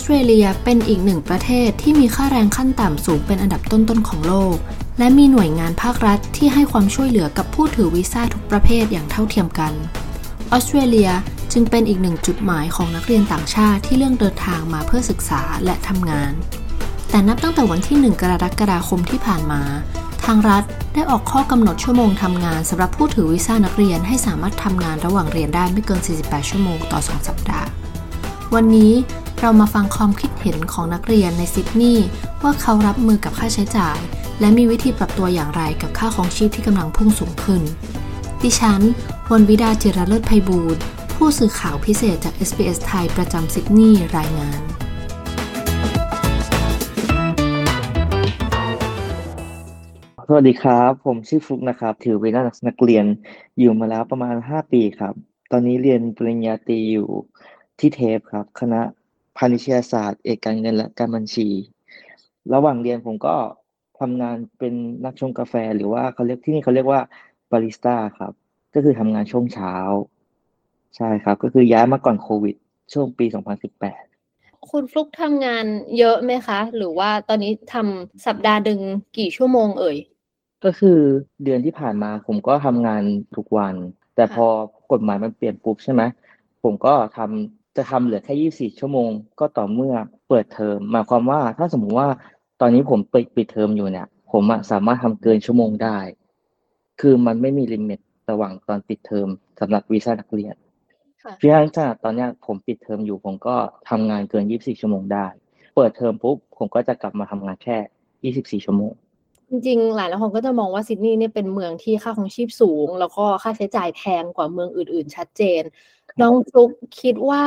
สเตรเลียเป็นอีกหนึ่งประเทศที่มีค่าแรงขั้นต่ำสูงเป็นอันดับต้นๆของโลก และมีหน่วยงานภาครัฐที่ให้ความช่วยเหลือกับผู้ถือวีซ่าทุกประเภทอย่างเท่าเทียมกันออสเตรเลียจึงเป็นอีกหนึ่งจุดหมายของนักเรียนต่างชาติที่เลือกเดินทางมาเพื่อศึกษาและทำงาน แต่นับตั้งแต่วันที่ 1 กรกฎาคมที่ผ่านมา ทางรัฐได้ออกข้อกำหนดชั่วโมงทำงานสำหรับผู้ถือวีซ่านักเรียนให้สามารถทำงานระหว่างเรียนได้ไม่เกิน 48 ชั่วโมงต่อ 2 สัปดาห์ วันนี้ เรามาฟังความคิดเห็นของนักเรียนในซิดนีย์ว่าเขารับมือกับค่าใช้จ่าย และมีวิธีปรับตัวอย่างไรกับค่าของชีพที่กำลังพุ่งสูงขึ้น ดิฉันวนวิดาจิรเลิศไพบูรณ์ผู้สื่อข่าวพิเศษจาก SBS ไทยประจำซิดนีย์รายงานสวัสดีครับ ผมชื่อฟลุกนะครับ ถือเป็นนักเรียนอยู่มาแล้วประมาณ 5 ปีครับ ตอนนี้เรียนปริญญาตรีอยู่ที่เทปครับ คณะาณิชยศาสตร์ เอกการเงินและการบัญชี ระหว่างเรียนผมก็ทำงานเป็นนักชงกาแฟ หรือว่าเขาเรียกที่นี่เขาเรียกว่าบาริสต้าครับ ก็คือทำงานช่วงเช้า ใช่ครับ ก็คือย้ายมาก่อนโควิด ช่วงปี 2018 คุณฟลุกทำงานเยอะไหมคะ หรือว่าตอนนี้ทำสัปดาห์ดึงกี่ชั่วโมงเอ่ย ก็คือเดือนที่ผ่านมาผมก็ทำงานทุกวัน แต่พอกฎหมายมันเปลี่ยนปุ๊บใช่ไหมผมก็ทำ จะทำเหลือแค่24ชั่วโมง ก็ต่อเมื่อเปิดเทอมหมายความว่าถ้าสมมุติว่าตอนนี้ผมปิดปิดเทอมอยู่เนี่ย ผมอะสามารถทำเกินชั่วโมงได้ คือมันไม่มี limit ระหว่างตอนปิดเทอมสำหรับวีซ่านักเรียนค่ะเพราะฉะนั้นถ้าตอนเนี้ยผมปิดเทอมอยู่ผมก็ทำงานเกิน24ชั่วโมงได้ เปิดเทอมปุ๊บผมก็จะกลับมาทำงานแค่24ชั่วโมง จริงๆ หลายคนก็จะมองว่าซิดนีย์เนี่ยเป็นเมืองที่ค่าของชีพสูง แล้วก็ค่าใช้จ่ายแพงกว่าเมืองอื่น ๆ ชัดเจน น้องฟลุกคิดว่า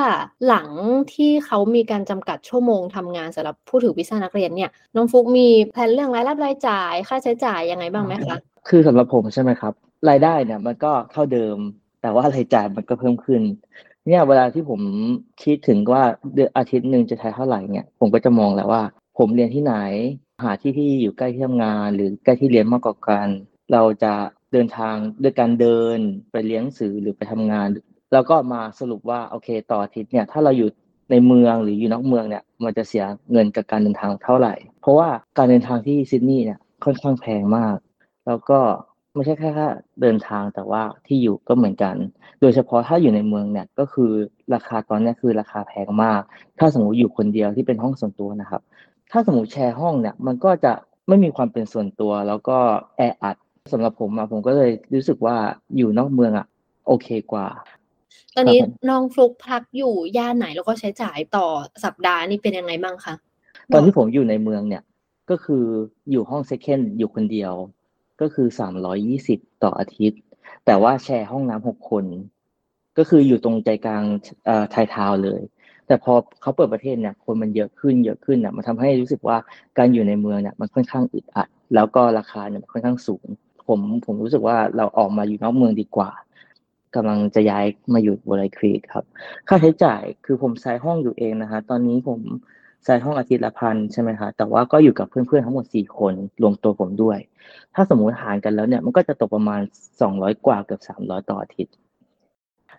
หลังที่เขามีการจำกัดชั่วโมงทำงานสำหรับผู้ถือวีซ่านักเรียนเนี่ย น้องฟลุกมีแผนเรื่องรายรับรายจ่าย ค่าใช้จ่ายยังไงบ้างไหมคะ คือสำหรับผมใช่ไหมครับ รายได้เนี่ยมันก็เท่าเดิม แต่ว่ารายจ่ายมันก็เพิ่มขึ้นเนี่ยเวลาที่ผมคิดถึงว่าเดือนอาทิตย์หนึ่งจะใช้เท่าไหร่เนี่ย ผมก็จะมองแล้วว่า ผมเรียนที่ไหน หาที่ที่อยู่ใกล้ที่ทำงาน หรือใกล้ที่เรียนมากกว่ากัน เราจะเดินทางด้วยการเดินไปเรียนหนังสือหรือไปทำงาน แล้วก็มาสรุปว่าโอเคต่ออาทิตย์เนี่ยถ้าเราอยู่ในเมืองหรืออยู่นอกเมืองเนี่ยมันจะเสียเงินกับการเดินทางเท่าไหร่ เพราะว่าการเดินทางที่ซิดนีย์เนี่ยค่อนข้างแพงมาก แล้วก็ไม่ใช่แค่แค่เดินทางแต่ว่าที่อยู่ก็เหมือนกัน โดยเฉพาะถ้าอยู่ในเมืองเนี่ยก็คือราคาตอนนี้คือราคาแพงมาก ถ้าสมมติอยู่คนเดียวที่เป็นห้องส่วนตัวนะครับ ถ้าสมมติแชร์ห้องเนี่ย มันก็จะไม่มีความเป็นส่วนตัว แล้วก็แออัดสำหรับผมอะผมก็เลยรู้สึกว่าอยู่นอกเมืองอะโอเคกว่า ตอนนี้ครับผมน้องฟลุกพักอยู่ย่านไหนแล้วก็ใช้จ่ายต่อสัปดาห์นี่เป็นยังไงบ้างคะตอนที่ผมอยู่ในเมืองเนี่ยก็คืออยู่ห้องเซคันด์อยู่คนเดียว ก็คือสามร้อยยี่สิบต่ออาทิตย์ แต่ว่าแชร์ห้องน้ำหกคน ก็คืออยู่ตรงใจกลางเอ่อไทยทาวน์เลย แต่พอเขาเปิดประเทศเนี่ยคนมันเยอะขึ้นเยอะขึ้นเนี่ยมันทำให้รู้สึกว่าการอยู่ในเมืองเนี่ยมันค่อนข้างอึดอัด แล้วก็ราคาเนี่ยค่อนข้างสูง ผมผมรู้สึกว่าเราออกมาอยู่นอกเมืองดีกว่ากำลังจะย้ายมาอยู่บรายครีกครับ ค่าใช้จ่ายคือผมใช้ห้องอยู่เองนะฮะตอนนี้ผมใช้ห้องอาทิตย์ละพันใช่ไหมคะแต่ว่าก็อยู่กับเพื่อนๆทั้งหมดสี่คนรวมตัวผมด้วย ถ้าสมมุติหารกันแล้วเนี่ยมันก็จะตกประมาณสองร้อยกว่าเกือบสามร้อยต่ออาทิตย์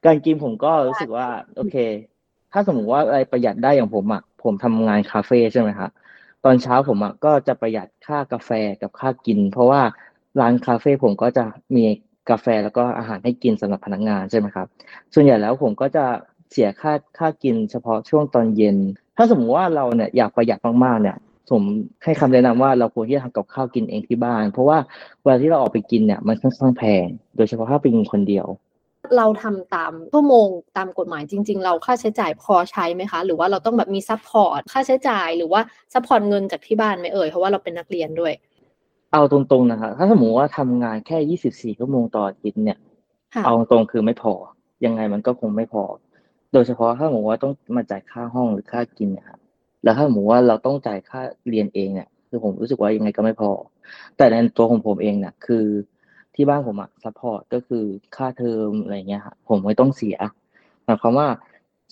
การกินผมก็รู้สึกว่า โอเค ถ้าสมมติว่าอะไรประหยัดได้อย่างผมอะ ผมทำงานคาเฟ่ใช่ไหมคะตอนเช้าผมอะก็จะประหยัดค่ากาแฟกับค่ากิน เพราะว่าร้านคาเฟ่ผมก็จะมีกาแฟแล้วก็อาหารให้กินสำหรับพนักงานใช่ไหมครับ ส่วนใหญ่แล้วผมก็จะเสียค่าค่ากินเฉพาะช่วงตอนเย็น ถ้าสมมติว่าเราเนี่ยอยากประหยัดมากๆเนี่ยผมให้คำแนะนำว่าเราควรที่จะทำกับข้าวกินเองที่บ้าน เพราะว่าเวลาที่เราออกไปกินเนี่ยมันค่อนข้างแพง โดยเฉพาะถ้าเป็นคนเดียว เราทำตามชั่วโมงตามกฎหมายจริง ๆ เราค่าใช้จ่ายพอใช้ไหมคะ หรือว่าเราต้องแบบมี support ค่าใช้จ่ายหรือว่า support เงินจากที่บ้านไหมเอ่ยเพราะว่าเราเป็นนักเรียนด้วย เอาตรงๆนะครับถ้าสมมติว่าทำงานแค่24ชั่วโมงต่ออาทิตย์เนี่ยค่ะเอาตรงๆคือไม่พอ ยังไงมันก็คงไม่พอ โดยเฉพาะถ้าสมมติว่าต้องมาจ่ายค่าห้องหรือค่ากินเนะครับแล้วถ้าสมมติว่าเราต้องจ่ายค่าเรียนเองเนี่ยคือผมรู้สึกว่ายังไงก็ไม่พอ แต่ในตัวของผมเองเนี่ยคือ ที่บ้านผมอะ support ก็คือค่าเทอมอะไรเงี้ยครับผมไม่ต้องเสียหมายความว่า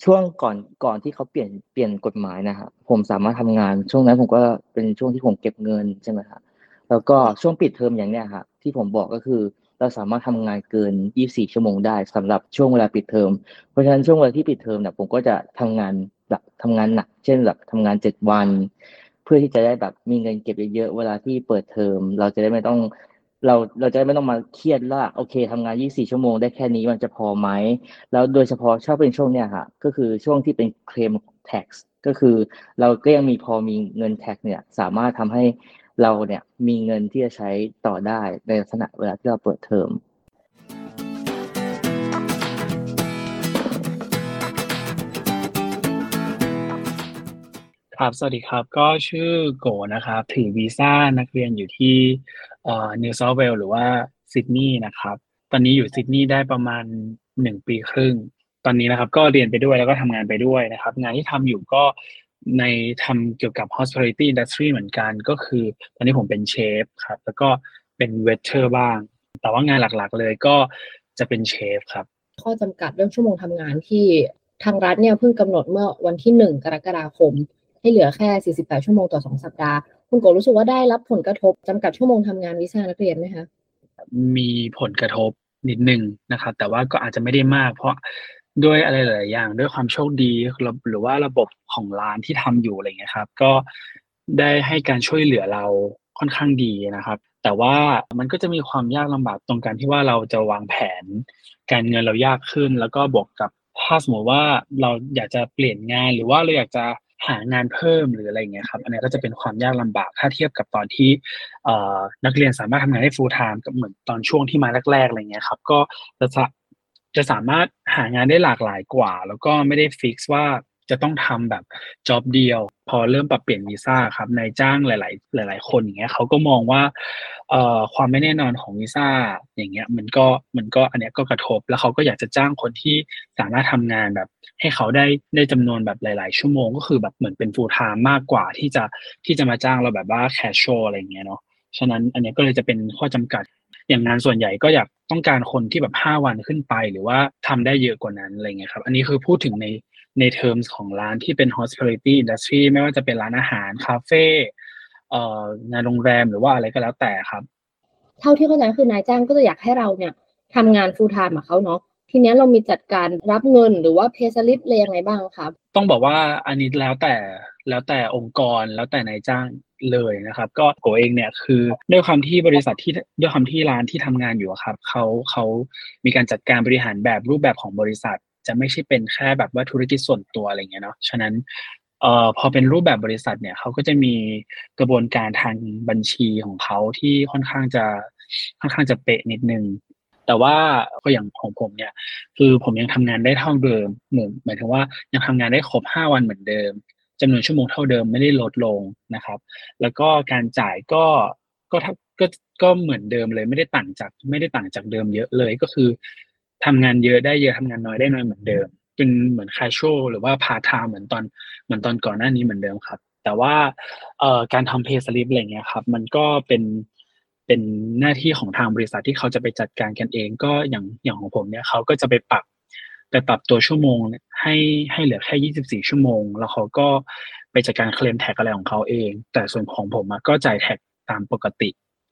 ช่วงก่อนก่อนที่เขาเปลี่ยนเปลี่ยนกฎหมายนะครับผมสามารถทำงาน ช่วงนั้นผมก็เป็นช่วงที่ผมเก็บเงินใช่ไหมครับแล้วก็ช่วงปิดเทอมอย่างเนี้ยครับที่ผมบอกก็คือเราสามารถทำงานเกิน 24 ชั่วโมงได้สำหรับช่วงเวลาปิดเทอมเพราะฉะนั้นช่วงเวลาที่ปิดเทอมเนี่ยผมก็จะทำงานแบบทำงานหนัก เช่นแบบทำงานเจ็ดวัน เพื่อที่จะได้แบบมีเงินเก็บเยอะๆเวลาที่เปิดเทอมเราจะได้ไม่ต้อง เราเราจะไม่ต้องมาเครียดว่าโอเคทำงาน24ชั่วโมงได้แค่นี้มันจะพอไหมแล้วโดยเฉพาะชอบเป็นช่วงเนี้ยค่ะก็คือช่วงที่เป็นเคลม tax ก็คือเราก็ยังมีพอมีเงิน tax เนี่ยสามารถทำให้เราเนี่ยมีเงินที่จะใช้ต่อได้ในลักษณะเวลาที่เราเปิดเทอมครับ สวัสดีครับ ก็ชื่อโกนะครับ ถือวีซ่านักเรียนอยู่ที่ เอ่อนิวเซาท์เวลหรือว่าซิดนีย์นะครับ ตอนนี้อยู่ซิดนีย์ได้ประมาณหนึ่งปีครึ่ง ตอนนี้นะครับก็เรียนไปด้วยแล้วก็ทำงานไปด้วยนะครับ งานที่ทำอยู่ก็ในทำเกี่ยวกับ hospitality industry เหมือนกัน ก็คือตอนนี้ผมเป็นเชฟครับ แล้วก็เป็นเวทเทอร์บ้าง แต่ว่างานหลักๆเลยก็จะเป็นเชฟครับ ข้อจำกัดเรื่องชั่วโมงทำงานที่ทางรัฐเนี่ยเพิ่งกำหนดเมื่อวันที่หนึ่งกรกฎาคม ให้เหลือแค่ 48 ชั่วโมงต่อ 2 สัปดาห์ คุณโกรู้สึกว่าได้รับผลกระทบจำกัดชั่วโมงทำงานวีซ่านักเรียนไหมคะมีผลกระทบนิดนึงนะครับ แต่ว่าก็อาจจะไม่ได้มาก เพราะด้วยอะไรหลายอย่าง ด้วยความโชคดีหรือว่าระบบของร้านที่ทำอยู่อะไรเงี้ยครับ ก็ได้ให้การช่วยเหลือเราค่อนข้างดีนะครับ แต่ว่ามันก็จะมีความยากลำบากตรงการที่ว่าเราจะวางแผน การเงินเรายากขึ้น แล้วก็บวกกับถ้าสมมติว่าเราอยากจะเปลี่ยนงานหรือว่าเราอยากจะ หางานเพิ่มหรืออะไรเงี้ยครับอันนี้ก็จะเป็นความยากลำบากถ้าเทียบกับตอนที่นักเรียนสามารถทำงานได้ full time กับเหมือนตอนช่วงที่มาแรกๆอะไรเงี้ยครับก็จะจะสามารถหางานได้หลากหลายกว่า แล้วก็ไม่ได้ฟิกว่า จะต้องทำแบบจ็อบเดียว พอเริ่มปรับเปลี่ยนวีซ่าครับนายจ้างหลาย ๆ หลาย ๆ คนอย่างเงี้ยเขาก็มองว่าเอ่อความไม่แน่นอนของวีซ่าอย่างเงี้ยมันก็มันก็อันเนี้ยก็กระทบ แล้วเขาก็อยากจะจ้างคนที่สามารถทำงานแบบ ให้เขาได้ได้จำนวนแบบหลาย ๆ ชั่วโมง ก็คือแบบเหมือนเป็นฟูลไทม์มากกว่าที่จะที่จะมาจ้างเราแบบว่าแคชช a อะไรเงี้ยเนาะฉะนั้นอันนี้ก็เลยจะเป็นข้อจำกัดอย่างงานส่วนใหญ่ก็อยากต้องการคนที่แบบห้าวันขึ้นไปหรือว่าทำได้เยอะกว่านั้นอะไรเงี้ยครับ อันนี้คือพูดถึงใน ในเทอมของร้านที่เป็น hospitality industry ไม่ว่าจะเป็นร้านอาหาร คาเฟ่เอ่องานโรงแรมหรือว่าอะไรก็แล้วแต่ครับ เท่าที่เข้าใจคือนายจ้างก็จะอยากให้เราเนี่ยทำงาน full time กับเขาเนาะทีนี้เรามีจัดการรับเงินหรือว่าเพย์สลิปอะไรยังไงบ้างครับ ต้องบอกว่าอันนี้แล้วแต่แล้วแต่องค์กรแล้วแต่นายจ้างเลยนะครับ ก็โกเองเนี่ยคือด้วยความที่บริษัทที่ด้วยความที่ร้านที่ทำงานอยู่ครับเขาเขามีการจัดการบริหารแบบรูปแบบของบริษัท จะไม่ใช่เป็นแค่แบบว่าธุรกิจส่วนตัวอะไรเงี้ยเนาะฉะนั้นเอ่อพอเป็นรูปแบบบริษัทเนี่ยเขาก็จะมีกระบวนการทางบัญชีของเขาที่ค่อนข้างจะค่อนข้างจะเป๊ะนิดนึงแต่ว่าก็อย่างของผมเนี่ย คือผมยังทำงานได้เท่าเดิมเหมือนหมายถึงว่ายังทำงานได้ครบห้าวันเหมือนเดิมจำนวนชั่วโมงเท่าเดิมไม่ได้ลดลงนะครับ แล้วก็การจ่ายก็ก็ก็ก็เหมือนเดิมเลยไม่ได้ต่างจากไม่ได้ต่างจากเดิมเยอะเลยก็คือ ทำงานเยอะได้เยอะทำงานน้อยได้น้อยเหมือนเดิม เป็นเหมือนคาชวลหรือว่าพาทามเหมือนตอนเหมือนตอนก่อนหน้านี้เหมือนเดิมครับ แต่ว่าเอ่อการทำเพย์สลิปอะไรเงี้ยครับ มันก็เป็นเป็นหน้าที่ของทางบริษัทที่เขาจะไปจัดการกันเอง ก็อย่างอย่างของผมเนี่ยเขาก็จะไปปรับไปปรับตัวชั่วโมงให้ให้เหลือแค่ 24 ชั่วโมง แล้วเขาก็ไปจัดการเคลมแท็กอะไรของเขาเอง แต่ส่วนของผมก็จ่ายแท็กตามปกติ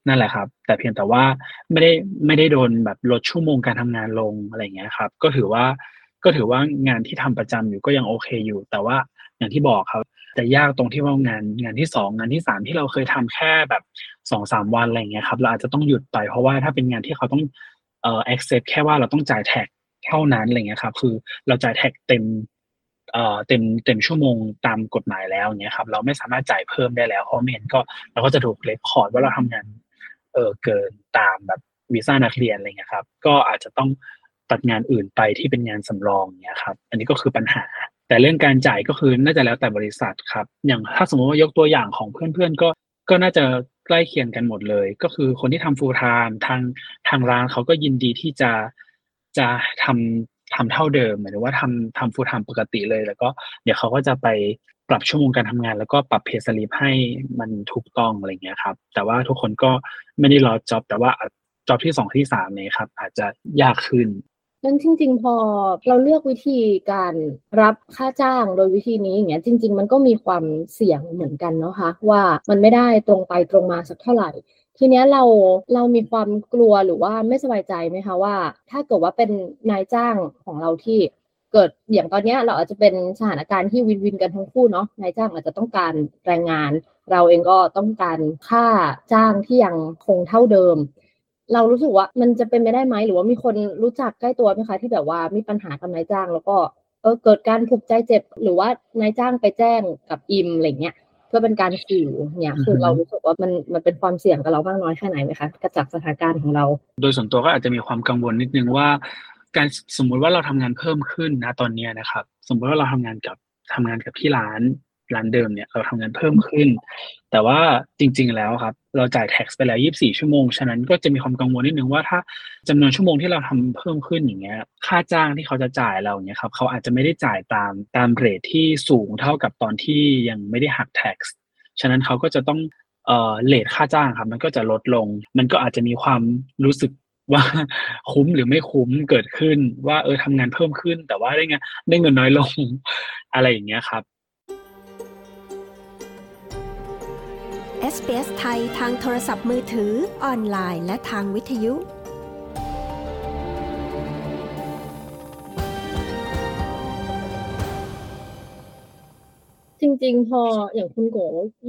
นั่นแหละครับ แต่เพียงแต่ว่าไม่ได้ไม่ได้โดนแบบลดชั่วโมงการทำงานลงอะไรเงี้ยครับ ก็ถือว่าก็ถือว่างานที่ทำประจำอยู่ก็ยังโอเคอยู่ แต่ว่าอย่างที่บอกครับแต่ยากตรงที่ว่างานงานที่สองงานที่สามที่เราเคยทำแค่แบบสองสามวันอะไรเงี้ยครับ เราอาจจะต้องหยุดไปเพราะว่าถ้าเป็นงานที่เขาต้องเอ่อ accept แค่ว่าเราต้องจ่าย tax เท่านั้นอะไรเงี้ยครับ คือเราจ่าย tax เต็มเอ่อเต็มเต็มชั่วโมงตามกฎหมายแล้วเงี้ยครับ เราไม่สามารถจ่ายเพิ่มได้แล้วเพราะไม่งั้นก็เราก็จะถูก record ว่าเราทำงาน เออเกินตามแบบวีซ่านักเรียนอะไรเงี้ยครับ ก็อาจจะต้องตัดงานอื่นไปที่เป็นงานสำรองเงี้ยครับ อันนี้ก็คือปัญหา แต่เรื่องการจ่ายก็คือน่าจะแล้วแต่บริษัทครับ อย่างถ้าสมมติว่ายกตัวอย่างของเพื่อนๆก็ก็น่าจะใกล้เคียงกันหมดเลย ก็คือคนที่ทำฟูลไทม์ทางทางร้านเขาก็ยินดีที่จะจะทำทำเท่าเดิมหมายถึงว่าทำทำฟูลไทม์ปกติเลย แล้วก็เดี๋ยวเขาก็จะไป ปรับชั่วโมงการทำงาน แล้วก็ปรับเพสลิปให้มันถูกต้องอะไรเงี้ยครับ แต่ว่าทุกคนก็ไม่ได้รอจ็อบแต่ว่าจ็อบที่สองที่สามเนี่ยครับ อาจจะยากขึ้นนั้นจริง ๆ พอเราเลือกวิธีการรับค่าจ้างโดยวิธีนี้อย่างเงี้ยจริง ๆ มันก็มีความเสี่ยงเหมือนกันเนาะคะว่ามันไม่ได้ตรงไปตรงมาสักเท่าไหร่ ทีเนี้ยเราเรามีความกลัวหรือว่าไม่สบายใจไหมคะว่า ถ้าเกิดว่าเป็นนายจ้างของเราที่ เกิดอย่างตอนเนี้ยเราอาจจะเป็นสถานการณ์ที่วินวินกันทั้งคู่เนาะนายจ้างอาจจะต้องการแรงงาน เราเองก็ต้องการค่าจ้างที่ยังคงเท่าเดิม เรารู้สึกว่ามันจะเป็นไปได้ไหมหรือว่ามีคนรู้จักใกล้ตัวไหมคะที่แบบว่ามีปัญหากับนายจ้าง แล้วก็เออเกิดการผูกใจเจ็บ หรือว่านายจ้างไปแจ้งกับอิมอะไรเงี้ยเพื่อเป็นการขู่เนี่ยคือเรารู้สึกว่ามันมันเป็นความเสี่ยงกับเราบ้างน้อยแค่ไหนไหมคะกระจากสถานการณ์ของเรา โดยส่วนตัวก็อาจจะมีความกังวลนิดนึงว่า การสมมุติว่าเราทำงานเพิ่มขึ้นนะตอนนี้นะครับ สมมุติว่าเราทำงานกับทำงานกับที่ร้านร้านเดิมเนี่ยเราทำงานเพิ่มขึ้น แต่ว่าจริง ๆ แล้วครับ เราจ่าย tax ไปแล้ว 24 ชั่วโมง ฉะนั้นก็จะมีความกังวลนิดนึงว่าถ้าจำนวนชั่วโมงที่เราทำเพิ่มขึ้นอย่างเงี้ย ค่าจ้างที่เขาจะจ่ายเราเนี่ยครับเขาอาจจะไม่ได้จ่ายตามตามเรทที่สูงเท่ากับตอนที่ยังไม่ได้หัก tax ฉะนั้นเขาก็จะต้องเอ่อเลทค่าจ้างครับ มันก็จะลดลง มันก็อาจจะมีความรู้สึก ว่าคุ้มหรือไม่คุ้มเกิดขึ้น ว่าเออทำงานเพิ่มขึ้น แต่ว่าได้เงินได้เงินน้อยลงอะไรอย่างเงี้ยครับ SBS ไทยทางโทรศัพท์มือถือออนไลน์ และทางวิทยุ จริง ๆ พออย่างคุณโก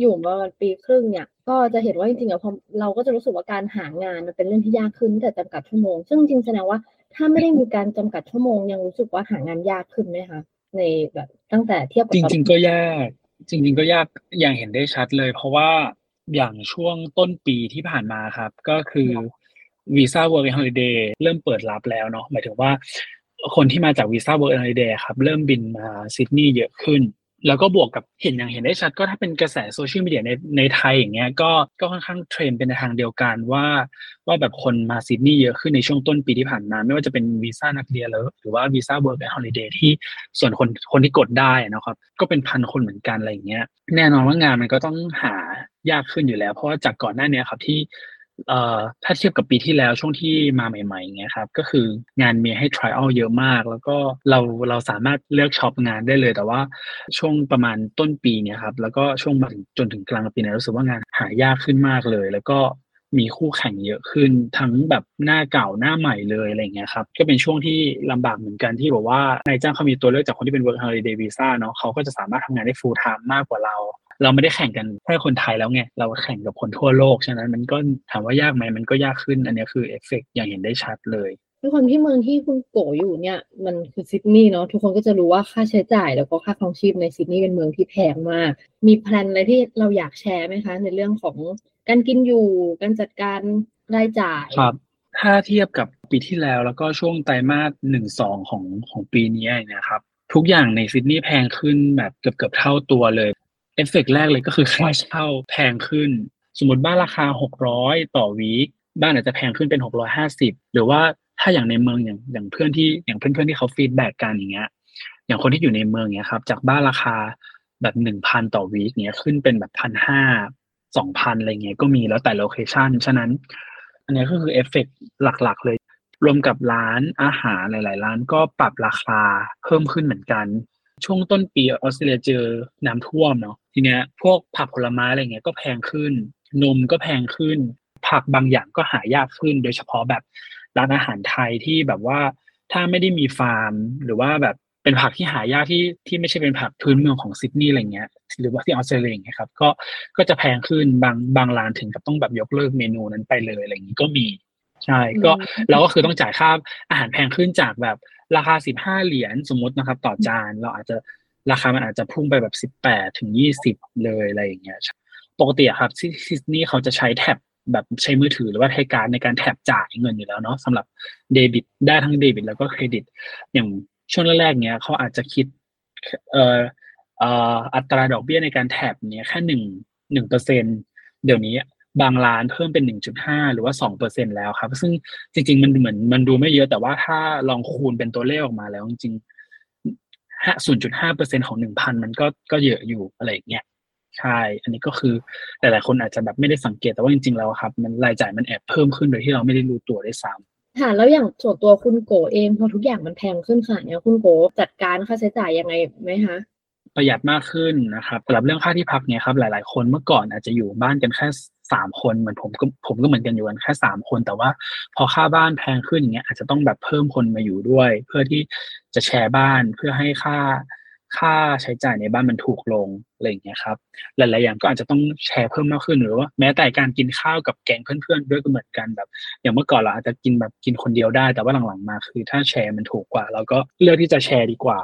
อยู่มาปีครึ่งเนี่ย ก็จะเห็นว่าจริงๆอะพอเราก็จะรู้สึกว่าการหางานมันเป็นเรื่องที่ยากขึ้นแต่จำกัดชั่วโมง ซึ่งจริงๆแสดงว่าถ้าไม่ได้มีการจำกัดชั่วโมง ยังรู้สึกว่าหางานยากขึ้นไหมคะในแบบตั้งแต่เทียบกับจริง ๆ ก็ยาก จริง ๆ ก็ยากอย่างเห็นได้ชัดเลย เพราะว่าอย่างช่วงต้นปีที่ผ่านมาครับ ก็คือวีซ่า work and holiday เริ่มเปิดรับแล้วเนาะหมายถึงว่าคนที่มาจากวีซ่า work and holiday ครับ เริ่มบินมาซิดนีย์เยอะขึ้น แล้วก็บวกกับเห็นอย่างเห็นได้ชัด ก็ถ้าเป็นกระแสโซเชียลมีเดียในในไทยอย่างเงี้ยก็ก็ค่อนข้างเทรนเป็นในทางเดียวกันว่า ว่าแบบคนมาซิดนีย์เยอะขึ้นในช่วงต้นปีที่ผ่านมา ไม่ว่าจะเป็นวีซ่านักเรียนแล้วหรือว่าวีซ่า work and holiday ที่ส่วนคนคนที่กดได้นะครับ ก็เป็นพันคนเหมือนกันอะไรอย่างเงี้ยแน่นอนว่างานมันก็ต้องหายากขึ้นอยู่แล้ว เพราะว่าจากก่อนหน้านี้ครับที่ เอ่อถ้าเทียบกับปีที่แล้วช่วงที่มาใหม่ๆอย่างเงี้ยครับก็คืองานมีให้ trial เยอะมาก แล้วก็เราเราสามารถเลือกช็อปงานได้เลย แต่ว่าช่วงประมาณต้นปีเนี่ยครับแล้วก็ช่วงมาถึงจนถึงกลางปีเนี่ยรู้สึกว่างานหายากขึ้นมากเลย แล้วก็มีคู่แข่งเยอะขึ้นทั้งแบบหน้าเก่าหน้าใหม่เลยอะไรเงี้ยครับก็เป็นช่วงที่ลำบากเหมือนกันที่บอกว่านายจ้างเขามีตัวเลือกจากคนที่เป็น work holiday visa เนาะเขาก็จะสามารถทำงานได้ full time มากกว่าเรา เราไม่ได้แข่งกันแค่คนไทยแล้วไงเราแข่งกับคนทั่วโลก ฉะนั้นมันก็ถามว่ายากไหมมันก็ยากขึ้น อันนี้คือเอฟเฟกอย่างเห็นได้ชัดเลยด้วยความที่เมืองที่คุณโกอยู่เนี่ย มันคือซิดนีย์เนาะทุกคนก็จะรู้ว่าค่าใช้จ่ายแล้วก็ค่าครองชีพในซิดนีย์เป็นเมืองที่แพงมาก มี plan อะไรที่เราอยากแชร์ไหมคะ ในเรื่องของการกินอยู่การจัดการรายจ่ายครับ ถ้าเทียบกับปีที่แล้วแล้วก็ช่วงไตรมาสหนึ่งสองของของปีนี้นะครับทุกอย่างในซิดนีย์แพงขึ้นแบบเกือบเกือบเท่าตัวเลย เอฟเฟกต์แรกเลยก็คือค่าเช่าแพงขึ้น สมมติบ้านราคา 600 ต่อ week บ้านอาจจะแพงขึ้นเป็น 650 หรือว่าถ้าอย่างในเมืองอย่างอย่างเพื่อนที่อย่างเพื่อนๆที่เขา feedback กันอย่างเงี้ยอย่างคนที่อยู่ในเมืองเนี้ยครับจากบ้านราคาแบบหนึ่งพันต่อ week เนี้ยขึ้นเป็นแบบพันห้าสองพันอะไรเงี้ยก็มีแล้วแต่ location ฉะนั้น อันนี้ก็คือเอฟเฟกต์หลักๆ เลย รวมกับร้านอาหารหลาย ๆ ร้านก็ปรับราคาเพิ่มขึ้นเหมือนกัน ช่วงต้นปีออสเตรเลียเจอน้ำท่วมเนาะ ทีเนี้ยพวกผักผลไม้อะไรเงี้ยก็แพงขึ้น นมก็แพงขึ้น ผักบางอย่างก็หายากขึ้น โดยเฉพาะแบบร้านอาหารไทยที่แบบว่าถ้าไม่ได้มีฟาร์ม หรือว่าแบบเป็นผักที่หายากที่ที่ไม่ใช่เป็นผักพื้นเมืองของซิดนีย์อะไรเงี้ยหรือว่าที่ออสเตรเลียอย่างเงี้ยครับก็ก็จะแพงขึ้นบางบางร้านถึงกับต้องแบบยกเลิกเมนูนั้นไปเลยอะไรอย่างนี้ก็มีใช่ก็อืมเราก็คือต้องจ่ายค่าอาหารแพงขึ้นจากแบบราคาสิบห้าเหรียญสมมตินะครับ ต่อจานเราอาจจะ ราคามันอาจจะพุ่งไปแบบสิบแปดถึงยี่สิบเลยอะไรอย่างเงี้ยปกติครับที่ซิดนีย์เขาจะใช้แท็บแบบใช้มือถือหรือว่าใช้การในการแท็บจ่ายเงินอยู่แล้วเนาะสำหรับเดบิตได้ทั้งเดบิตแล้วก็เครดิต อย่างช่วงแรกๆเนี้ยเขาอาจจะคิดเอ่อเอ่ออัตราดอกเบี้ยในการแท็บเนี้ยแค่หนึ่งหนึ่งเปอร์เซ็นเดี๋ยวนี้บางร้านเพิ่มเป็นหนึ่งจุดห้าหรือว่าสองเปอร์เซ็นแล้วครับ ซึ่งจริง ๆ มันเหมือนมันดูไม่เยอะแต่ว่าถ้าลองคูณเป็นตัวเลขออกมาแล้วจริงๆ ห้าศูนย์จุดห้าเปอร์เซ็นของหนึ่งพันมันก็ก็เยอะอยู่อะไรอย่างเงี้ยใช่ อันนี้ก็คือหลายๆคนอาจจะแบบไม่ได้สังเกตแต่ว่าจริงๆแล้วครับ มันรายจ่ายมันแอบเพิ่มขึ้นโดยที่เราไม่ได้รู้ตัวด้วยซ้ำค่ะแล้วอย่างส่วนตัวคุณโกเองพอทุกอย่างมันแพงขึ้นขนาดเนี้ยคุณโกจัดการค่าใช้จ่ายยังไงไหมคะประหยัดมากขึ้นนะครับสำหรับเรื่องค่าที่พักเนี่ยครับหลาย ๆ คนเมื่อก่อนอาจจะอยู่บ้านกันแค่ สามคนเหมือนผมก็ผมก็เหมือนกันอยู่กันแค่สามคน แต่ว่าพอค่าบ้านแพงขึ้นอย่างเงี้ยอาจจะต้องแบบเพิ่มคนมาอยู่ด้วย เพื่อที่จะแชร์บ้านเพื่อให้ค่าค่าใช้จ่ายในบ้านมันถูกลงอะไรอย่างเงี้ยครับ หลาย ๆ อย่างก็อาจจะต้องแชร์เพิ่มมากขึ้นหรือว่าแม้แต่การกินข้าวกับแก๊งเพื่อน ๆ ด้วยก็เหมือนกันแบบ อย่างเมื่อก่อนเราอาจจะกินแบบกินคนเดียวได้แต่ว่าหลัง ๆ มาคือถ้าแชร์มันถูกกว่า เราก็เลือกที่จะแชร์ดีกว่า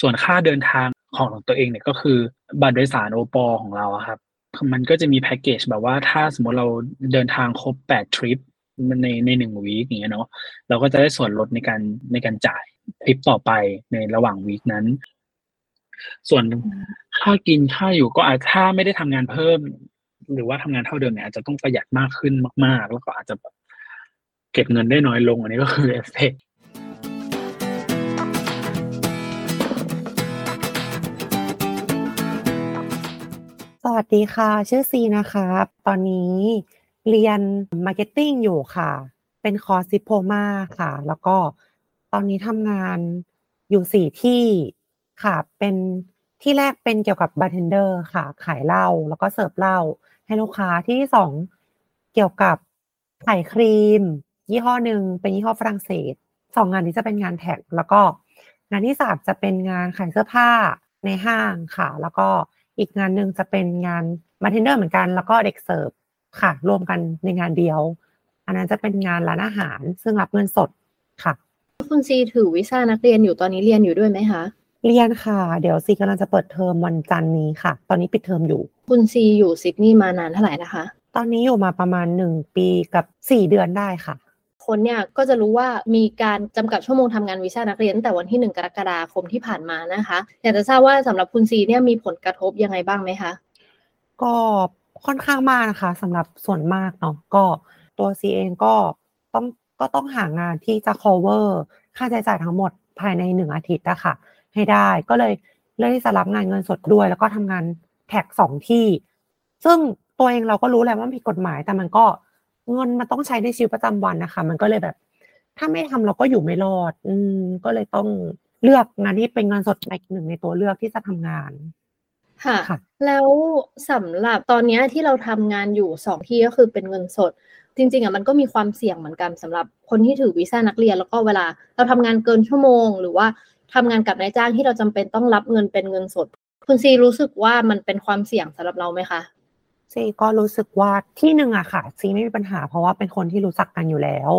ส่วนค่าเดินทางของตัวเองเนี่ยก็คือบัตรโดยสารโอปอของเราครับ มันก็จะมีแพ็กเกจแบบว่าถ้าสมมติเราเดินทางครบแปดทริปในในหนึ่งวีคอย่างเงี้ยเนาะเราก็จะได้ส่วนลดในการในการจ่ายทริปต่อไปในระหว่างวีคนั้น ส่วนค่ากินค่าอยู่ก็อาจถ้าไม่ได้ทำงานเพิ่ม หรือว่าทำงานเท่าเดิมเนี่ยอาจจะต้องประหยัดมากขึ้นมาก ๆ แล้วก็อาจจะแบบเก็บเงินได้น้อยลง อันนี้ก็คือเอฟเฟก วัสดีค่ะ ชื่อซีนะคะตอนนี้เรียน marketing อยู่ค่ะ เป็นคอร์ส diploma ค่ะ แล้วก็ตอนนี้ทำงานอยู่สี่ที่ค่ะ เป็นที่แรกเป็นเกี่ยวกับบาร์เทนเดอร์ค่ะ ขายเหล้าแล้วก็เสิร์ฟเหล้าให้ลูกค้าที่ที่สองเกี่ยวกับขายครีม ยี่ห้อหนึ่งเป็นยี่ห้อฝรั่งเศสสองงานนี้จะเป็นงาน tax แล้วก็งานที่สามจะเป็นงานขายเสื้อผ้าในห้างค่ะ แล้วก็ อีกงานหนึ่งจะเป็นงานบาร์เทนเดอร์เหมือนกัน แล้วก็เด็กเสิร์ฟค่ะ รวมกันในงานเดียว อันนั้นจะเป็นงานร้านอาหาร ซึ่งรับเงินสดค่ะ คุณซีถือวีซ่านักเรียนอยู่ตอนนี้เรียนอยู่ด้วยไหมคะเรียนค่ะ เดี๋ยวซีกำลังจะเปิดเทอมวันจันทร์นี้ค่ะ ตอนนี้ปิดเทอมอยู่ คุณซีอยู่ซิดนีย์มานานเท่าไหร่นะคะ ตอนนี้อยู่มาประมาณหนึ่งปีกับสี่เดือนได้ค่ะ คนเนี่ยก็จะรู้ว่ามีการจำกัดชั่วโมงทำงานวีซ่านักเรียนตั้งแต่วันที่หนึ่งกรกฎาคมที่ผ่านมานะคะอยากจะทราบว่าสำหรับคุณซีเนี่ยมีผลกระทบยังไงบ้างไหมคะก็ค่อนข้างมากนะคะสำหรับส่วนมากเนาะก็ตัวซีเองก็ต้องก็ต้องหางานที่จะ cover ค่าใช้จ่ายทั้งหมดภายในหนึ่งอาทิตย์อะค่ะ ให้ได้ก็เลยเลือกที่จะรับงานเงินสดด้วย แล้วก็ทำงานแท็กสองที่ ซึ่งตัวเองเราก็รู้แหละว่าผิดกฎหมายแต่มันก็ เงินมันต้องใช้ในชีวิตประจำวันนะคะ มันก็เลยแบบ ถ้าไม่ทำเราก็อยู่ไม่รอด อืม ก็เลยต้องเลือกงานที่เป็นเงินสดอีกหนึ่งในตัวเลือกที่จะทำงานค่ะค่ะ แล้วสำหรับตอนเนี้ยที่เราทำงานอยู่สองที่ก็คือเป็นเงินสด จริงๆอะมันก็มีความเสี่ยงเหมือนกันสำหรับคนที่ถือวีซ่านักเรียน แล้วก็เวลาเราทำงานเกินชั่วโมง หรือว่าทำงานกับนายจ้างที่เราจำเป็นต้องรับเงินเป็นเงินสด คุณซีรู้สึกว่ามันเป็นความเสี่ยงสำหรับเราไหมคะ ซีก็รู้สึกว่าที่หนึ่งอะค่ะซีไม่มีปัญหา เพราะว่าเป็นคนที่รู้จักกันอยู่แล้ว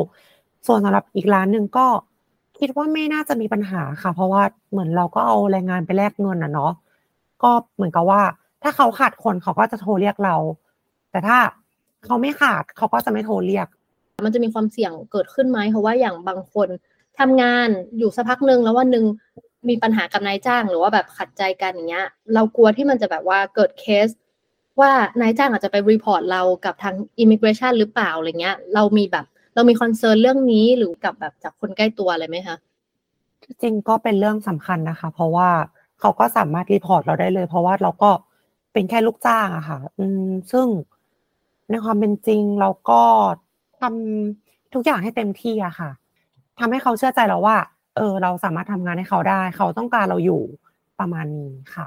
ส่วนสำหรับอีกร้านหนึ่งก็คิดว่าไม่น่าจะมีปัญหาค่ะ เพราะว่าเหมือนเราก็เอาแรงงานไปแลกเงินอะเนาะก็เหมือนกับว่า ถ้าเขาขาดคนเขาก็จะโทรเรียกเรา แต่ถ้าเขาไม่ขาดเขาก็จะไม่โทรเรียก มันจะมีความเสี่ยงเกิดขึ้นไหมเพราะว่าอย่างบางคนทำงานอยู่สักพักหนึ่งแล้ววันหนึ่งมีปัญหากับนายจ้าง หรือว่าแบบขัดใจกันอย่างเงี้ย เรากลัวที่มันจะแบบว่าเกิดเคส ว่านายจ้างอาจจะไป report เรากับทาง immigration หรือเปล่าอะไรเงี้ย เรามีแบบเรามี concern เรื่องนี้หรือกับแบบจากคนใกล้ตัวอะไรไหมคะจริงๆก็เป็นเรื่องสำคัญนะคะ เพราะว่าเขาก็สามารถรีพอร์ตเราได้เลย เพราะว่าเราก็เป็นแค่ลูกจ้างอะค่ะ อืมซึ่งในความเป็นจริงเราก็ทำทุกอย่างให้เต็มที่อะค่ะทำให้เขาเชื่อใจเราว่า เออ เราสามารถทำงานให้เขาได้ เขาต้องการเราอยู่ประมาณนี้ค่ะ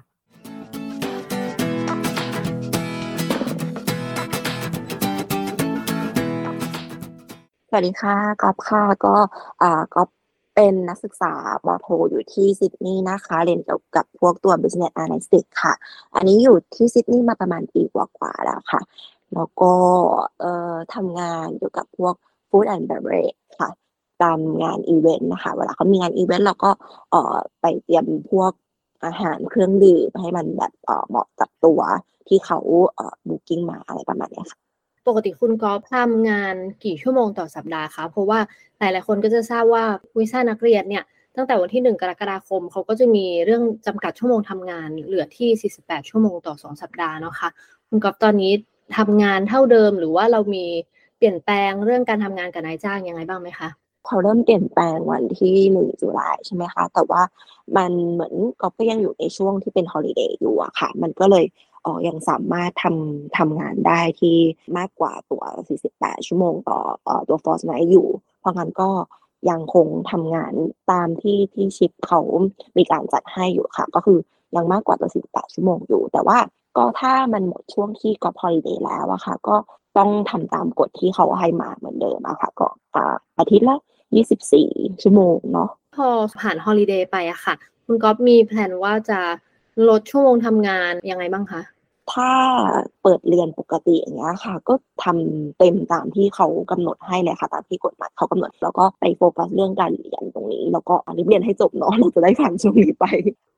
วัสดีค่ะก๊อฟค่ะก็อ่าก๊อฟเป็นนักศึกษาป.โทอยู่ที่ซิดนีย์นะคะ เรียนเกี่ยวกับพวกตัว business analytics ค่ะ อันนี้อยู่ที่ซิดนีย์มาประมาณปีกว่าๆแล้วค่ะ แล้วก็เอ่อทำงานเกี่ยวกับพวก food and beverage ค่ะตามงานอีเวนต์นะคะ เวลาเขามีงานอีเวนต์เราก็เอ่อไปเตรียมพวกอาหารเครื่องดื่มให้มันแบบเอ่อเหมาะกับตัวที่เขาเอ่อ booking มาอะไรประมาณนี้ค่ะ ปกติคุณกอล์ฟทำงานกี่ชั่วโมงต่อสัปดาห์คะเพราะว่าหลายๆคนก็จะทราบว่าวีซ่านักเรียนเนี่ยตั้งแต่วันที่หนึ่งกรกฎาคมเขาก็จะมีเรื่องจำกัดชั่วโมงทำงานเหลือที่ 48 ชั่วโมงต่อ 2 สัปดาห์เนาะคะคุณกอล์ฟตอนนี้ทำงานเท่าเดิมหรือว่าเรามีเปลี่ยนแปลงเรื่องการทำงานกับนายจ้างยังไงบ้างไหมคะเขาเริ่มเปลี่ยนแปลงวันที่หนึ่งตุลาใช่ไหมคะ แต่ว่ามันเหมือนก็ก็ยังอยู่ในช่วงที่เป็น holiday อยู่อะค่ะ มันก็เลย เออยังสามารถทำทำงานได้ที่มากกว่าตัว 48 ชั่วโมงต่อตัว fortnight อยู่ เพราะงั้นก็ยังคงทำงานตามที่ที่ shift เขามีการจัดให้อยู่ค่ะ ก็คือยังมากกว่าตัว 48 ชั่วโมงอยู่ แต่ว่าก็ถ้ามันหมดช่วงที่ก็ holiday แล้วอะค่ะ ก็ต้องทำตามกฎที่เขาให้มาเหมือนเดิมอะค่ะ ก็อาทิตย์ละ 24 ชั่วโมงเนาะพอผ่านฮอลิเดย์ไปอะค่ะ คุณก๊อฟมีแผนว่าจะลดชั่วโมงทำงานยังไงบ้างคะ ถ้าเปิดเรียนปกติอย่างเงี้ยค่ะ ก็ทำเต็มตามที่เขากำหนดให้เลยค่ะตามที่กฎหมายเขากำหนด แล้วก็ไปโฟกัสเรื่องการเรียนตรงนี้ แล้วก็อันนี้เรียนให้จบเนาะเราจะได้ผ่านช่วงนี้ไป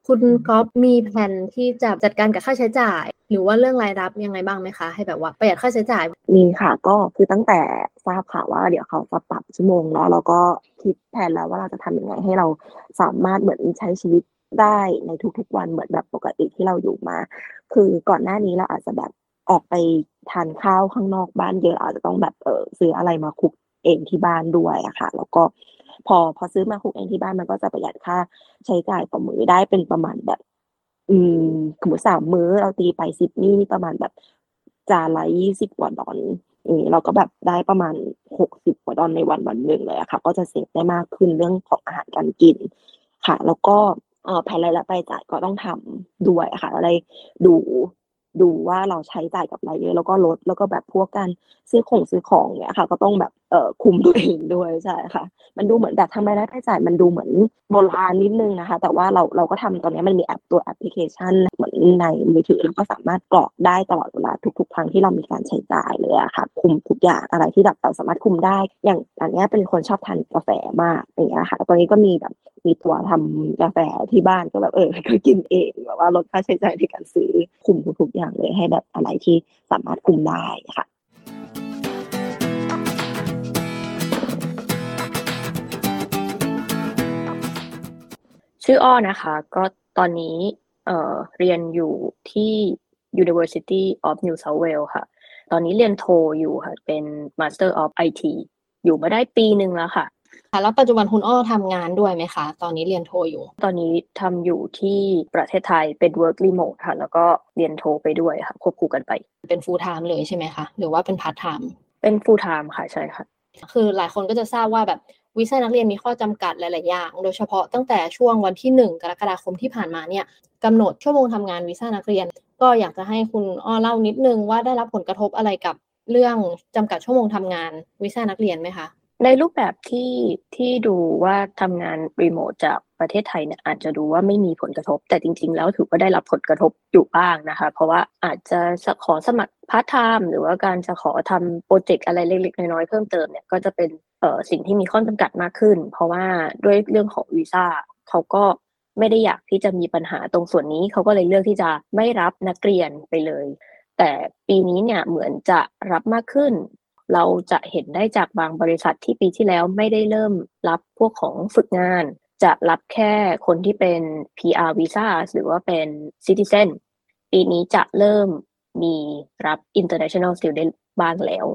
คุณก๊อฟมีแผนที่จะจัดการกับค่าใช้จ่าย หรือว่าเรื่องรายรับยังไงบ้างไหมคะ ให้แบบว่าประหยัดค่าใช้จ่ายมีค่ะ ก็คือตั้งแต่ทราบข่าวว่าเดี๋ยวเขาจะปรับชั่วโมงเนาะแล้วก็คิดแผนแล้วว่าเราจะทำยังไงให้เราสามารถเหมือนใช้ชีวิต ได้ในทุกๆวันเหมือนแบบปกติที่เราอยู่มา คือก่อนหน้านี้เราอาจจะแบบออกไปทานข้าวข้างนอกบ้านเยอะอาจจะต้องแบบเออซื้ออะไรมาคุกเองที่บ้านด้วยอะค่ะ แล้วก็พอพอซื้อมาคุกเองที่บ้านมันก็จะประหยัดค่าใช้จ่ายต่อมื้อได้เป็นประมาณแบบ อืมสมมติสามมื้อเราตีไปสิบนี่ประมาณแบบจานละยี่สิบกว่าดอลนี่เราก็แบบได้ประมาณหกสิบกว่าดอลในวันวันหนึ่งเลยอะค่ะ ก็จะเซฟได้มากขึ้นเรื่องของอาหารการกินค่ะ แล้วก็ แผนรายรับรายจ่ายก็ต้องทำด้วยค่ะอะไรดูดูว่าเราใช้จ่ายกับอะไรเยอะแล้วก็ลดแล้วก็แบบพวกการซื้อของซื้อของเนี่ยค่ะ ก็ต้องแบบ เอ่อคุมตัวเองด้วยใช่ค่ะ มันดูเหมือนแบบทำรายได้รายจ่ายมันดูเหมือนโบราณนิดนึงนะคะ แต่ว่าเราเราก็ทำตอนนี้มันมีแอปตัวแอปพลิเคชันเหมือนในมือถือแล้วก็สามารถกรอกได้ตลอดเวลาทุก ๆ ครั้งที่เรามีการใช้จ่ายเลยอะค่ะ คุมทุกอย่างอะไรที่แบบเราสามารถคุมได้ อย่างอันนี้เป็นคนชอบทานกาแฟมากอย่างเงี้ยค่ะตอนนี้ก็มีแบบมีตัวทำกาแฟที่บ้านก็แบบเออก็กินเองแบบว่าลดค่าใช้จ่ายในการซื้อคุมทุกๆอย่างเลยให้แบบอะไรที่สามารถคุมได้ค่ะ ชื่ออ้อนะคะ ก็ตอนนี้เอ่อเรียนอยู่ที่ University of New South Wales ค่ะ ตอนนี้เรียนโทอยู่ค่ะ เป็น Master of IT อยู่มาได้ปีหนึ่งแล้วค่ะค่ะแล้วปัจจุบันคุณอ้อทำงานด้วยไหมคะ ตอนนี้เรียนโทอยู่ ตอนนี้ทำอยู่ที่ประเทศไทยเป็น work remote ค่ะ แล้วก็เรียนโทไปด้วยค่ะ ควบคู่กันไป เป็น full time เลยใช่ไหมคะ หรือว่าเป็น part time เป็น full time ค่ะใช่ค่ะ คือหลายคนก็จะทราบว่าแบบ วีซ่านักเรียนมีข้อจำกัดหลาย ๆ อย่าง โดยเฉพาะตั้งแต่ช่วงวันที่หนึ่งกรกฎาคมที่ผ่านมาเนี่ยกำหนดชั่วโมงทำงานวีซ่านักเรียน ก็อยากจะให้คุณอ้อเล่านิดนึงว่าได้รับผลกระทบอะไรกับเรื่องจำกัดชั่วโมงทำงานวีซ่านักเรียนไหมคะในรูปแบบที่ที่ดูว่าทำงานรีโมทจากประเทศไทยเนี่ยอาจจะดูว่าไม่มีผลกระทบ แต่จริง ๆ แล้วถือว่าได้รับผลกระทบอยู่บ้างนะคะ เพราะว่าอาจจะขอสมัครพาร์ทไทม์หรือว่าการจะขอทำ project อะไรเล็กๆ น้อยๆ เพิ่มเติมเนี่ยก็จะเป็นเอ่อสิ่งที่มีข้อจำกัดมากขึ้น เพราะว่าด้วยเรื่องของวีซ่าเขาก็ไม่ได้อยากที่จะมีปัญหาตรงส่วนนี้เขาก็เลยเลือกที่จะไม่รับนักเรียนไปเลย แต่ปีนี้เนี่ยเหมือนจะรับมากขึ้น เราจะเห็นได้จากบางบริษัทที่ปีที่แล้วไม่ได้เริ่มรับพวกของฝึกงาน จะรับแค่คนที่เป็น PR visa หรือว่าเป็น citizen ปีนี้จะเริ่มมีรับ international student บ้างแล้ว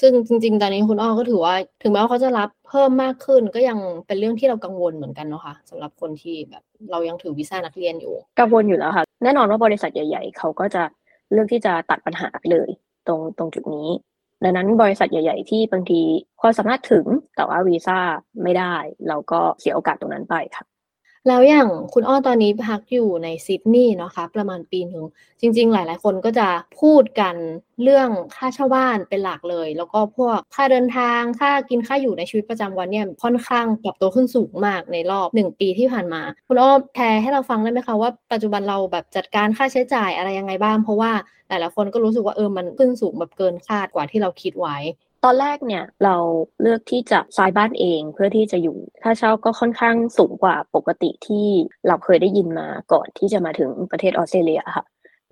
ซึ่งจริงๆ ตอนนี้คุณอ้อก็ถือว่า ถึงแม้ว่าเขาจะรับเพิ่มมากขึ้น ก็ยังเป็นเรื่องที่เรากังวลเหมือนกันเนาะคะ่ะสำหรับคนที่แบบเรายังถือวีซ่านักเรียนอยู่ กังวลอยู่แล้วค่ะ แน่นอนว่าบริษัทใหญ่ ๆ เขาก็จะเลือกที่จะตัดปัญหาไปเลย ตรงตรงจุดนี้ ดังนั้นบริษัทใหญ่ ๆ ที่บางทีความสามารถถึงแต่ว่าวีซ่าไม่ได้ เราก็เสียโอกาสตรงนั้นไปค่ะ แล้วอย่างคุณอ้อตอนนี้พักอยู่ในซิดนีย์เนาะคะประมาณปีหนึ่งจริง ๆ หลาย ๆ คนก็จะพูดกันเรื่องค่าเช่าบ้านเป็นหลักเลย แล้วก็พวกค่าเดินทางค่ากินค่าอยู่ในชีวิตประจำวันเนี่ยค่อนข้างปรับตัวขึ้นสูงมากในรอบหนึ่งปีที่ผ่านมา คุณอ้อแชร์ให้เราฟังได้ไหมคะว่าปัจจุบันเราแบบจัดการค่าใช้จ่ายอะไรยังไงบ้าง เพราะว่าหลายๆคนก็รู้สึกว่าเออมันขึ้นสูงแบบเกินคาดกว่าที่เราคิดไว้ ตอนแรกเนี่ยเราเลือกที่จะซ้ายบ้านเองเพื่อที่จะอยู่ค่าเช่าก็ค่อนข้างสูงกว่าปกติที่เราเคยได้ยินมาก่อนที่จะมาถึงประเทศออสเตรเลียค่ะ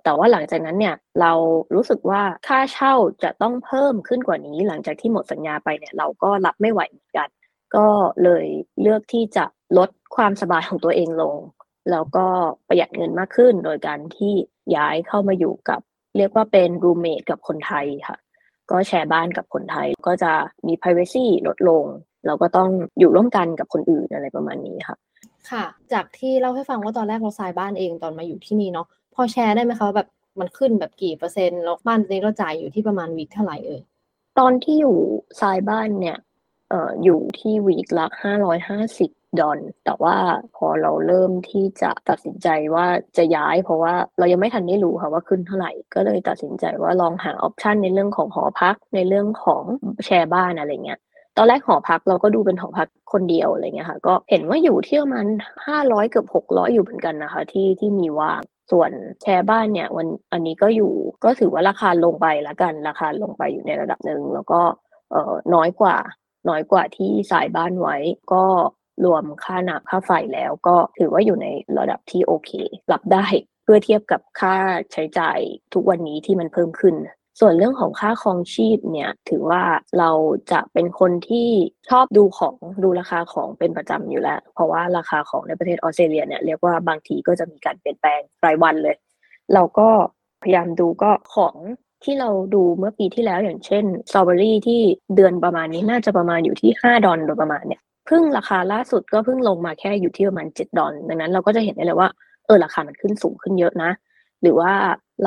แต่ว่าหลังจากนั้นเนี่ยเรารู้สึกว่าค่าเช่าจะต้องเพิ่มขึ้นกว่านี้ หลังจากที่หมดสัญญาไปเนี่ยเราก็รับไม่ไหวเหมือนกัน ก็เลยเลือกที่จะลดความสบายของตัวเองลง แล้วก็ประหยัดเงินมากขึ้นโดยการที่ย้ายเข้ามาอยู่กับ เรียกว่าเป็นรูเมทกับคนไทยค่ะ ก็แชร์บ้านกับคนไทยก็จะมี privacy ลดลง เราก็ต้องอยู่ร่วมกันกับคนอื่นอะไรประมาณนี้ค่ะ ค่ะ จากที่เล่าให้ฟังว่าตอนแรกเราทรายบ้านเองตอนมาอยู่ที่นี่เนาะพอแชร์ได้ไหมคะแบบมันขึ้นแบบกี่เปอร์เซ็นต์แล้วบ้านนี้เราจ่ายอยู่ที่ประมาณวิกเท่าไหร่เอ่ยตอนที่อยู่ทรายบ้านเนี่ย เอ่ออยู่ที่วีคละห้าร้อยห้าสิบดอลแต่ว่าพอเราเริ่มที่จะตัดสินใจว่าจะย้าย เพราะว่าเรายังไม่ทันได้รู้ค่ะว่าขึ้นเท่าไหร่ก็เลยตัดสินใจว่าลองหาออปชันในเรื่องของหอพักในเรื่องของแชร์บ้านอะไรเงี้ยตอนแรกหอพักเราก็ดูเป็นหอพักคนเดียวอะไรเงี้ยค่ะ ก็เห็นว่าอยู่ที่ประมาณห้าร้อยเกือบหกร้อยอยู่เหมือนกันนะคะ ที่ที่มีว่างส่วนแชร์บ้านเนี่ยวันอันนี้ก็อยู่ก็ถือว่าราคาลงไปละกันราคาลงไปอยู่ในระดับหนึ่งแล้วก็เออน้อยกว่า น้อยกว่าที่สายบ้านไว้ ก็รวมค่าน้ำค่าไฟแล้วก็ถือว่าอยู่ในระดับที่โอเค รับได้เพื่อเทียบกับค่าใช้จ่ายทุกวันนี้ที่มันเพิ่มขึ้นส่วนเรื่องของค่าครองชีพเนี่ยถือว่าเราจะเป็นคนที่ชอบดูของดูราคาของเป็นประจำอยู่แล้ว เพราะว่าราคาของในประเทศออสเตรเลียเนี่ยเรียกว่าบางทีก็จะมีการเปลี่ยนแปลงรายวันเลย เราก็พยายามดูก็ของ ที่เราดูเมื่อปีที่แล้วอย่างเช่นสตรอเบอรี่ที่เดือนประมาณนี้น่าจะประมาณอยู่ที่ 5 ดอลโดยประมาณเนี่ยเพิ่งราคาล่าสุดก็เพิ่งลงมาแค่อยู่ที่ประมาณ 7 ดอลดังนั้นเราก็จะเห็นได้เลยว่าเออราคามันขึ้นสูงขึ้นเยอะนะ หรือว่า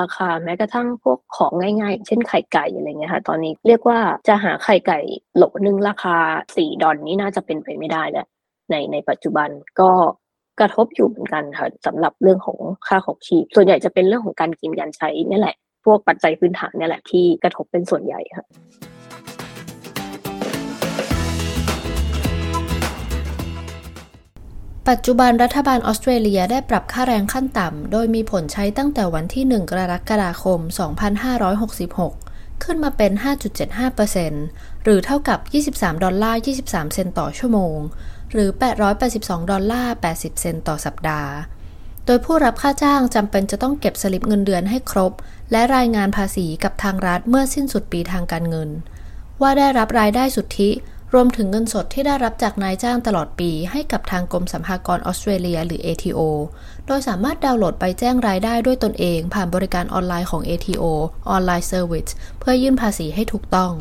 ราคาแม้กระทั่งพวกของง่ายๆ เช่นไข่ไก่อะไรเงี้ยค่ะ ตอนนี้เรียกว่าจะหาไข่ไก่โหลนึงราคา 4 ดอลนี่น่าจะเป็นไปไม่ได้แล้วในในปัจจุบันก็กระทบอยู่เหมือนกันค่ะสำหรับเรื่องของค่าของชีพส่วนใหญ่จะเป็นเรื่องของการกินการใช้นี่แหละ พวกปัจจัยพื้นฐานนี่แหละที่กระทบเป็นส่วนใหญ่ค่ะปัจจุบันรัฐบาลออสเตรเลียได้ปรับค่าแรงขั้นต่ำ โดยมีผลใช้ตั้งแต่วันที่ 1 กรกฎาคม 2566 ขึ้นมาเป็น 5.75%หรือเท่ากับ 23 ดอลลาร์ 23 เซนต์ต่อชั่วโมง หรือ 882 ดอลลาร์ 80 เซนต์ต่อสัปดาห์ ดยผู้รับค่าจ้างจำเป็นจะต้องเก็บสลิปเงินเดือนให้ครบ และรายงานภาษีกับทางรัฐเมื่อสิ้นสุดปีทางการเงิน ว่าได้รับรายได้สุทธิ รวมถึงเงินสดที่ได้รับจากนายจ้างตลอดปี ให้กับทางกรมสรรพากรออสเตรเลีย หรือ ATO โดยสามารถดาวน์โหลดไปแจ้งรายได้ด้วยตนเองผ่านบริการออนไลน์ของ ATO online service เพื่อยื่นภาษีให้ถูกต้อง